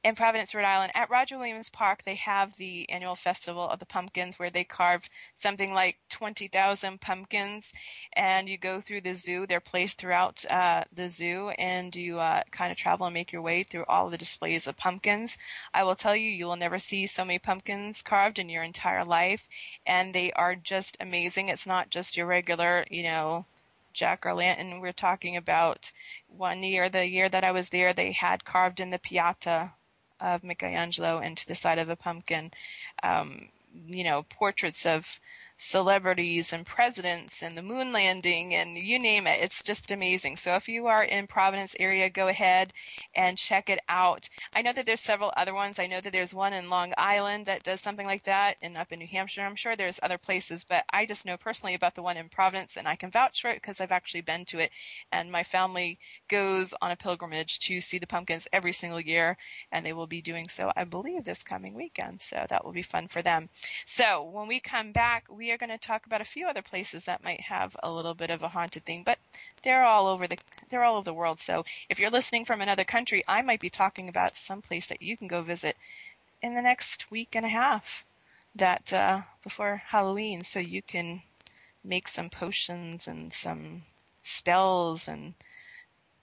in Providence, Rhode Island, at Roger Williams Park, they have the annual Festival of the Pumpkins where they carve something like 20,000 pumpkins and you go through the zoo. They're placed throughout uh, the zoo and you uh, kind of travel and make your way through all the displays of pumpkins. I will tell you, you will never see so many pumpkins carved in your entire life and they are just amazing. It's not just your regular, you know, jack o' lantern. We're talking about one year, the year that I was there, they had carved in the Pietà of Michelangelo into the side of a pumpkin, um, you know, portraits of celebrities and presidents and the moon landing and you name it. It's just amazing. So if you are in Providence area, go ahead and check it out. I know that there's several other ones. I know that there's one in Long Island that does something like that and up in New Hampshire. I'm sure there's other places, but I just know personally about the one in Providence and I can vouch for it because I've actually been to it and my family goes on a pilgrimage to see the pumpkins every single year and they will be doing so I believe this coming weekend. So that will be fun for them. So when we come back, we are going to talk about a few other places that might have a little bit of a haunted thing, but they're all over the they're all over the world. So if you're listening from another country, I might be talking about some place that you can go visit in the next week and a half that uh, before Halloween, so you can make some potions and some spells and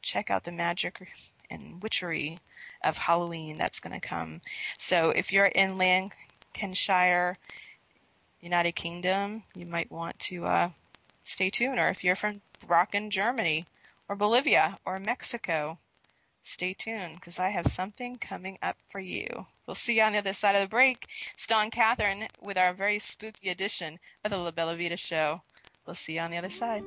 check out the magic and witchery of Halloween that's going to come. So if you're in Lancashire, United Kingdom, you might want to uh, stay tuned. Or if you're from Brocken, Germany, or Bolivia, or Mexico, stay tuned because I have something coming up for you. We'll see you on the other side of the break. It's Dawn Catherine with our very spooky edition of the La Bella Vita Show. We'll see you on the other side.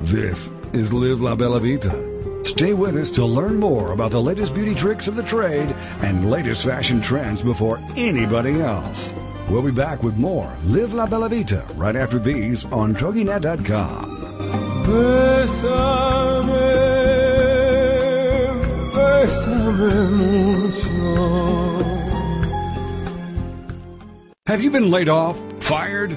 This is Live La Bella Vita. Stay with us to learn more about the latest beauty tricks of the trade and latest fashion trends before anybody else. We'll be back with more Live La Bella Vita right after these on TogiNet.com. Bésame, bésame mucho. Have you been laid off, fired,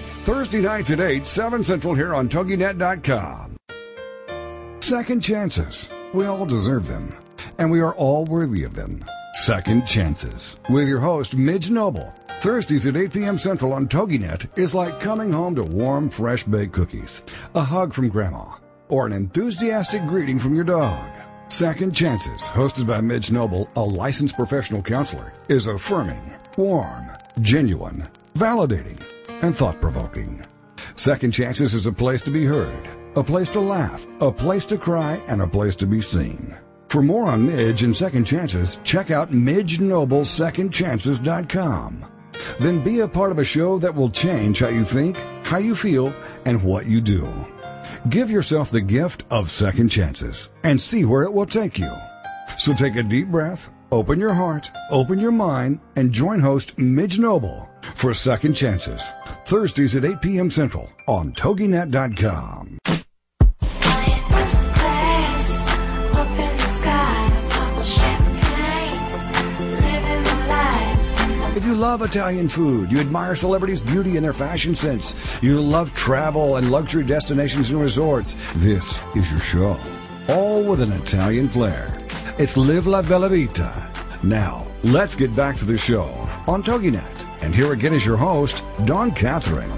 Thursday nights at 8, 7 Central here on TogiNet.com. Second chances. We all deserve them, and we are all worthy of them. Second Chances with your host, Midge Noble. Thursdays at 8 p.m. Central on TogiNet is like coming home to warm, fresh baked cookies, a hug from Grandma, or an enthusiastic greeting from your dog. Second Chances, hosted by Midge Noble, a licensed professional counselor, is affirming, warm, genuine, validating, and thought provoking. Second Chances is a place to be heard, a place to laugh, a place to cry, and a place to be seen. For more on Midge and Second Chances, check out MidgeNobleSecondChances.com. Then be a part of a show that will change how you think, how you feel, and what you do. Give yourself the gift of second chances and see where it will take you. So take a deep breath, open your heart, open your mind, and join host Midge Noble for Second Chances. Thursdays at 8 p.m. Central on TogiNet.com. If you love Italian food, you admire celebrities' beauty and their fashion sense, you love travel and luxury destinations and resorts, this is your show. All with an Italian flair. It's Live La Bella Vita. Now, let's get back to the show on TogiNet. And here again is your host, Dawn Catherine.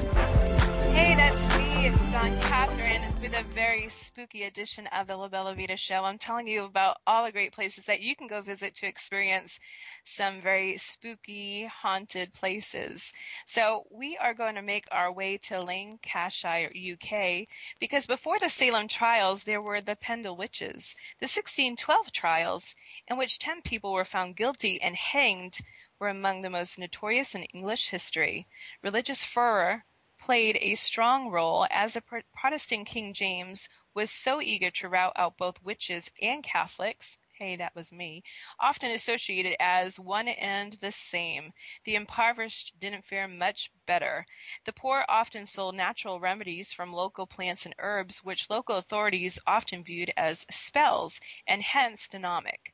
Hey, that's me. It's Catherine with a very spooky edition of the La Bella Vita show. I'm telling you about all the great places that you can go visit to experience some very spooky, haunted places. So we are going to make our way to Lancashire, UK, because before the Salem trials, there were the Pendle Witches, the 1612 trials, in which 10 people were found guilty and hanged were among the most notorious in English history. Religious fervor played a strong role as the Protestant King James was so eager to rout out both witches and Catholics. Hey, that was me. Often associated as one and the same. The impoverished didn't fare much better. The poor often sold natural remedies from local plants and herbs, which local authorities often viewed as spells and hence demonic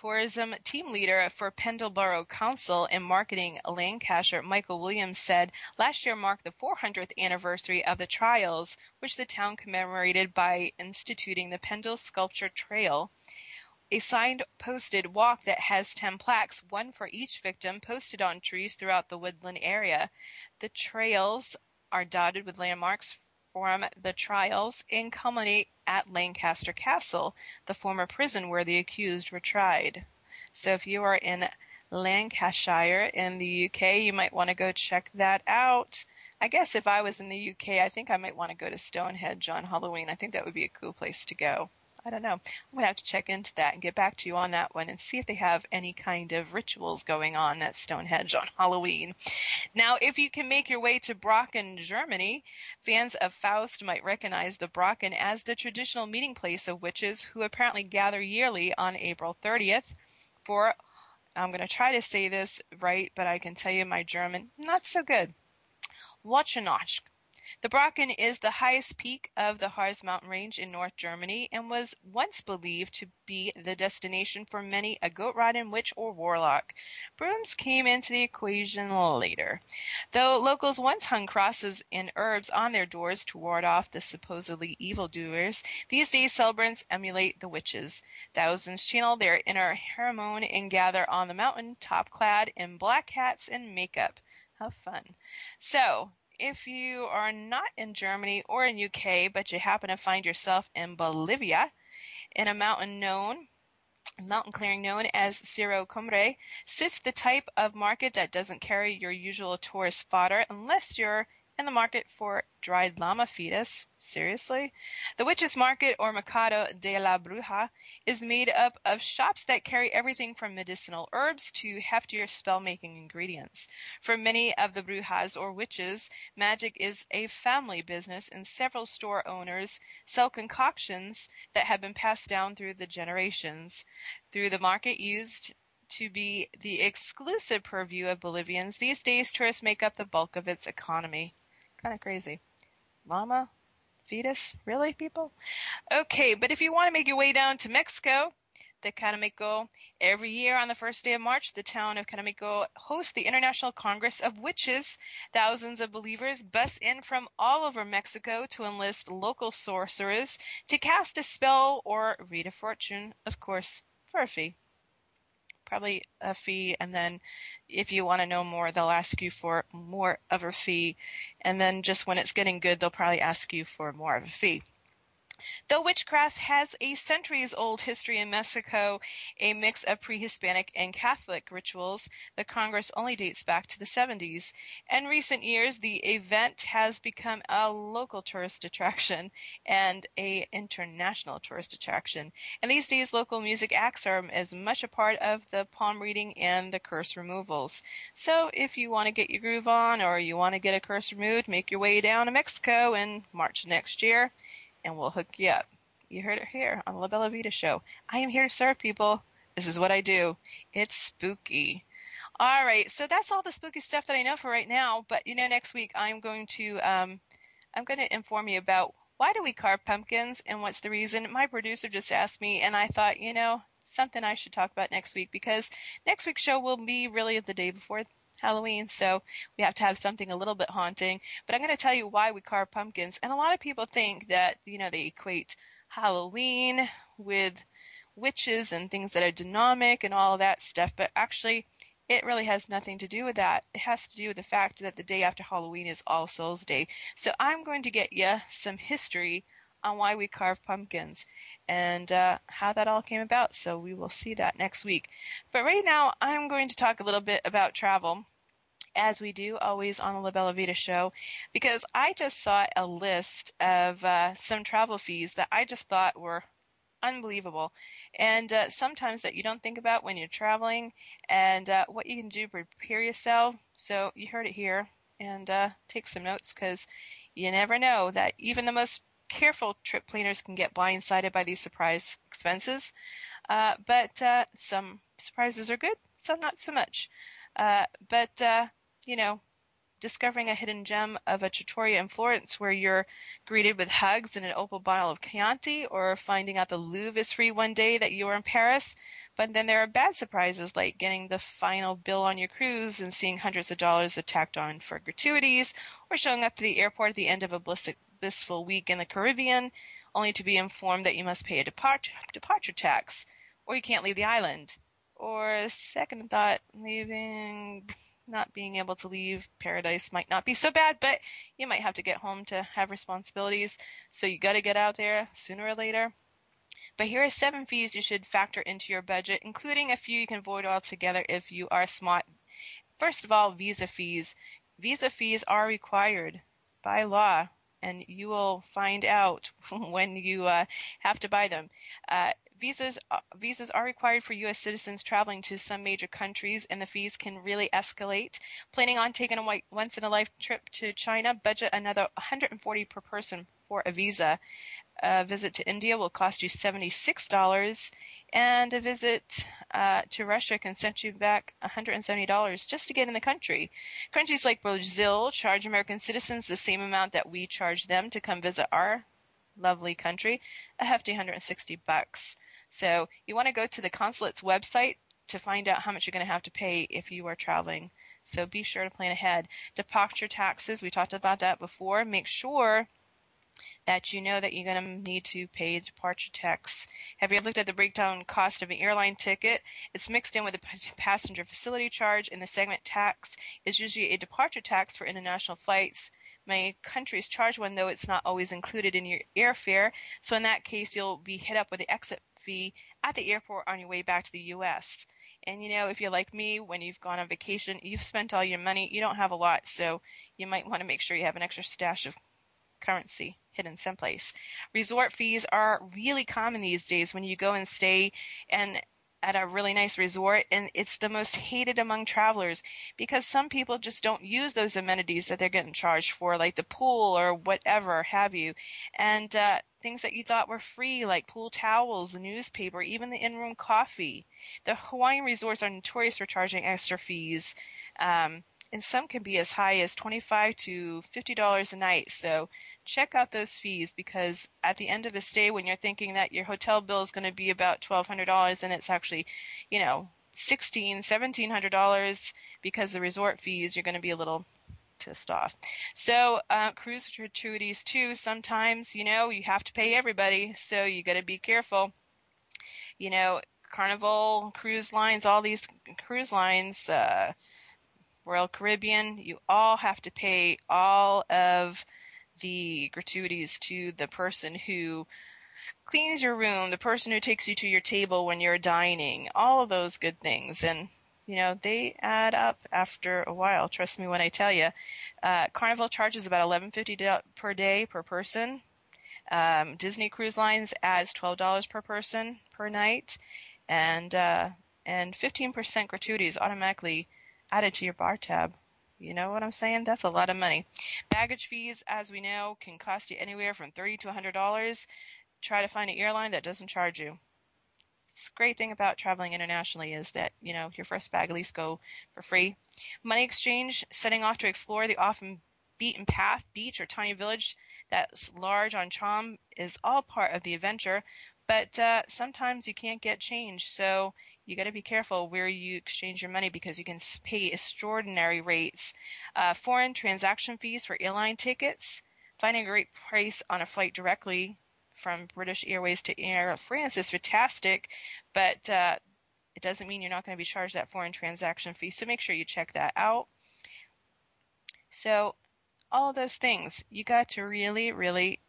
tourism team leader for Pendle Borough Council and marketing Lancashire, Michael Williams said last year marked the 400th anniversary of the trials, which the town commemorated by instituting the Pendle Sculpture Trail. A signed posted walk that has 10 plaques, one for each victim, posted on trees throughout the woodland area. The trails are dotted with landmarks from the trials and culminate at Lancaster Castle, the former prison where the accused were tried. So if you are in Lancashire in the UK, you might want to go check that out. I guess if I was in the UK, I think I might want to go to Stonehenge on Halloween. I think that would be a cool place to go. I don't know. I'm going to have to check into that and get back to you on that one and see if they have any kind of rituals going on at Stonehenge on Halloween. Now, if you can make your way to Brocken, Germany, fans of Faust might recognize the Brocken as the traditional meeting place of witches who apparently gather yearly on April 30th for, I'm going to try to say this right, but I can tell you my German, not so good. Wotchenosh the Brocken is the highest peak of the Harz mountain range in North Germany and was once believed to be the destination for many a goat-riding witch or warlock. Brooms came into the equation later. Though locals once hung crosses and herbs on their doors to ward off the supposedly evildoers, these days celebrants emulate the witches. Thousands channel their inner hormone and gather on the mountain top clad in black hats and makeup. Have fun. So, if you are not in Germany or in UK, but you happen to find yourself in Bolivia, in a mountain known mountain clearing known as Cerro Cumbre sits the type of market that doesn't carry your usual tourist fodder unless you're in the market for dried llama fetus. Seriously? The Witch's Market, or Mercado de la Bruja, is made up of shops that carry everything from medicinal herbs to heftier spell-making ingredients. For many of the brujas, or witches, magic is a family business, and several store owners sell concoctions that have been passed down through the generations. Through the market used to be the exclusive purview of Bolivians, these days tourists make up the bulk of its economy. Kind of crazy. Llama? Fetus? Really, people? Okay, but if you want to make your way down to Mexico, the Canamico, every year on the first day of March, the town of Canamico hosts the International Congress of Witches. Thousands of believers bus in from all over Mexico to enlist local sorcerers to cast a spell or read a fortune, of course, for a fee probably a fee, and then if you want to know more, they'll ask you for more of a fee, and then just when it's getting good, they'll probably ask you for more of a fee. Though witchcraft has a centuries old history in Mexico, a mix of pre-Hispanic and Catholic rituals, the Congress only dates back to the 70s. In recent years, the event has become a local tourist attraction and a international tourist attraction. And these days, local music acts are as much a part of the palm reading and the curse removals. So if you want to get your groove on or you want to get a curse removed, make your way down to Mexico in March next year and we'll hook you up. You heard it here on the La Bella Vita show. I am here to serve people. This is what I do. It's spooky. All right, so that's all the spooky stuff that I know for right now. But you know, next week I'm going to um, I'm going to inform you about why do we carve pumpkins and what's the reason. My producer just asked me, and I thought, you know, something I should talk about next week because next week's show will be really the day before Halloween, so we have to have something a little bit haunting. But I'm going to tell you why we carve pumpkins. And a lot of people think that, you know, they equate Halloween with witches and things that are demonic and all that stuff. But actually, it really has nothing to do with that. It has to do with the fact that the day after Halloween is All Souls Day. So I'm going to get you some history on why we carve pumpkins and uh, how that all came about. So we will see that next week. But right now, I'm going to talk a little bit about travel. As we do always on the La Bella Vita show, because I just saw a list of uh, some travel fees that I just thought were unbelievable and uh, sometimes that you don't think about when you're traveling and uh, what you can do to prepare yourself so you heard it here and uh, take some notes because you never know that even the most careful trip planners can get blindsided by these surprise expenses uh, but uh, some surprises are good some not so much uh, but you know discovering a hidden gem of a trattoria in Florence where you're greeted with hugs and an opal bottle of Chianti, or finding out the Louvre is free one day that you're in Paris. But then there are bad surprises like getting the final bill on your cruise and seeing hundreds of dollars tacked on for gratuities, or showing up to the airport at the end of a blissful week in the Caribbean only to be informed that you must pay a depart- departure tax, or you can't leave the island. Or second thought, leaving not being able to leave paradise might not be so bad, but you might have to get home to have responsibilities. So you got to get out there sooner or later. But here are seven fees you should factor into your budget, including a few you can avoid altogether if you are smart. First of all, visa fees. Visa fees are required by law, and you will find out when you uh, have to buy them. Uh, Visas uh, visas are required for U.S. citizens traveling to some major countries, and the fees can really escalate. Planning on taking a once in a life trip to China, budget another 140 per person for a visa. A visit to India will cost you $76, and a visit uh, to Russia can send you back $170 just to get in the country. Countries like Brazil charge American citizens the same amount that we charge them to come visit our lovely country, a hefty 160 bucks. So you want to go to the consulate's website to find out how much you're going to have to pay if you are traveling. So be sure to plan ahead. Departure taxes, we talked about that before. Make sure that you know that you're going to need to pay departure tax. Have you ever looked at the breakdown cost of an airline ticket? It's mixed in with the passenger facility charge, and the segment tax is usually a departure tax for international flights. Many countries charge one, though it's not always included in your airfare. So in that case, you'll be hit up with the exit fee at the airport on your way back to the U.S. And you know, if you're like me, when you've gone on vacation, you've spent all your money, you don't have a lot, so you might want to make sure you have an extra stash of currency hidden someplace. Resort fees are really common these days when you go and stay and at a really nice resort and it's the most hated among travelers because some people just don't use those amenities that they're getting charged for like the pool or whatever have you and uh, things that you thought were free, like pool towels, newspaper, even the in-room coffee. The Hawaiian resorts are notorious for charging extra fees, um, and some can be as high as twenty-five to fifty dollars a night. So check out those fees because at the end of a stay, when you're thinking that your hotel bill is going to be about twelve hundred dollars, and it's actually, you know, sixteen, seventeen hundred dollars because the resort fees, you're going to be a little pissed off. So uh, cruise gratuities too. Sometimes you know you have to pay everybody, so you got to be careful. You know, Carnival cruise lines, all these cruise lines, uh, Royal Caribbean, you all have to pay all of the gratuities to the person who cleans your room, the person who takes you to your table when you're dining, all of those good things. And you know, they add up after a while. Trust me when I tell you. Uh, Carnival charges about $11.50 per day per person. Um, Disney Cruise Lines adds twelve dollars per person per night, and uh, and fifteen percent gratuities automatically added to your bar tab. You know what I'm saying? That's a lot of money. Baggage fees, as we know, can cost you anywhere from thirty to hundred dollars. Try to find an airline that doesn't charge you great thing about traveling internationally is that you know your first bag at least go for free. Money exchange, setting off to explore the often beaten path, beach, or tiny village that's large on charm is all part of the adventure. But uh, sometimes you can't get change, so you got to be careful where you exchange your money because you can pay extraordinary rates. Uh, foreign transaction fees for airline tickets, finding a great price on a flight directly from British Airways to Air France is fantastic, but uh, it doesn't mean you're not going to be charged that foreign transaction fee. So make sure you check that out. So, all of those things, you got to really, really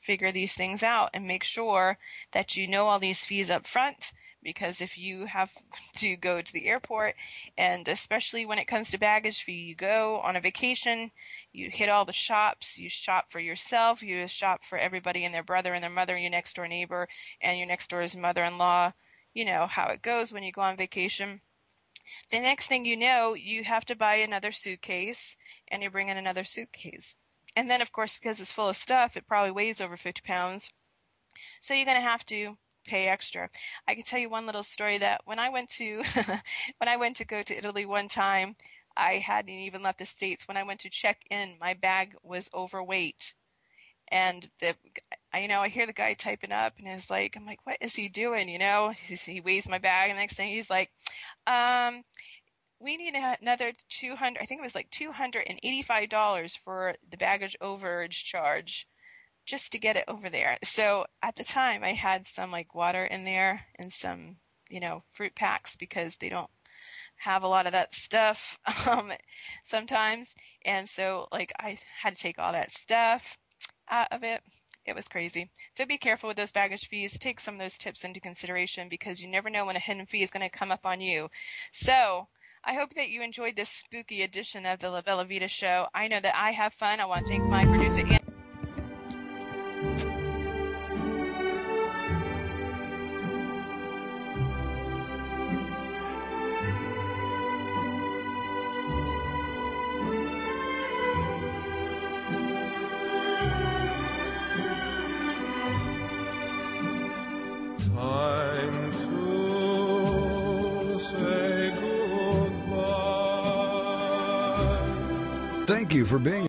figure these things out and make sure that you know all these fees up front because if you have to go to the airport and especially when it comes to baggage fee you go on a vacation you hit all the shops you shop for yourself you shop for everybody and their brother and their mother and your next door neighbor and your next door's mother-in-law you know how it goes when you go on vacation. The next thing you know you have to buy another suitcase and you bring in another suitcase. And then of course because it's full of stuff it probably weighs over 50 pounds. So you're going to have to pay extra. I can tell you one little story that when I went to when I went to go to Italy one time, I hadn't even left the states. When I went to check in, my bag was overweight, and the I, you know I hear the guy typing up, and it's like I'm like, what is he doing? You know, he weighs my bag, and the next thing he's like, um. We need another 200, I think it was like $285 for the baggage overage charge just to get it over there. So at the time, I had some like water in there and some, you know, fruit packs because they don't have a lot of that stuff um, sometimes. And so, like, I had to take all that stuff out of it. It was crazy. So be careful with those baggage fees. Take some of those tips into consideration because you never know when a hidden fee is going to come up on you. So, I hope that you enjoyed this spooky edition of the La Bella Vita show. I know that I have fun. I want to thank my producer, for being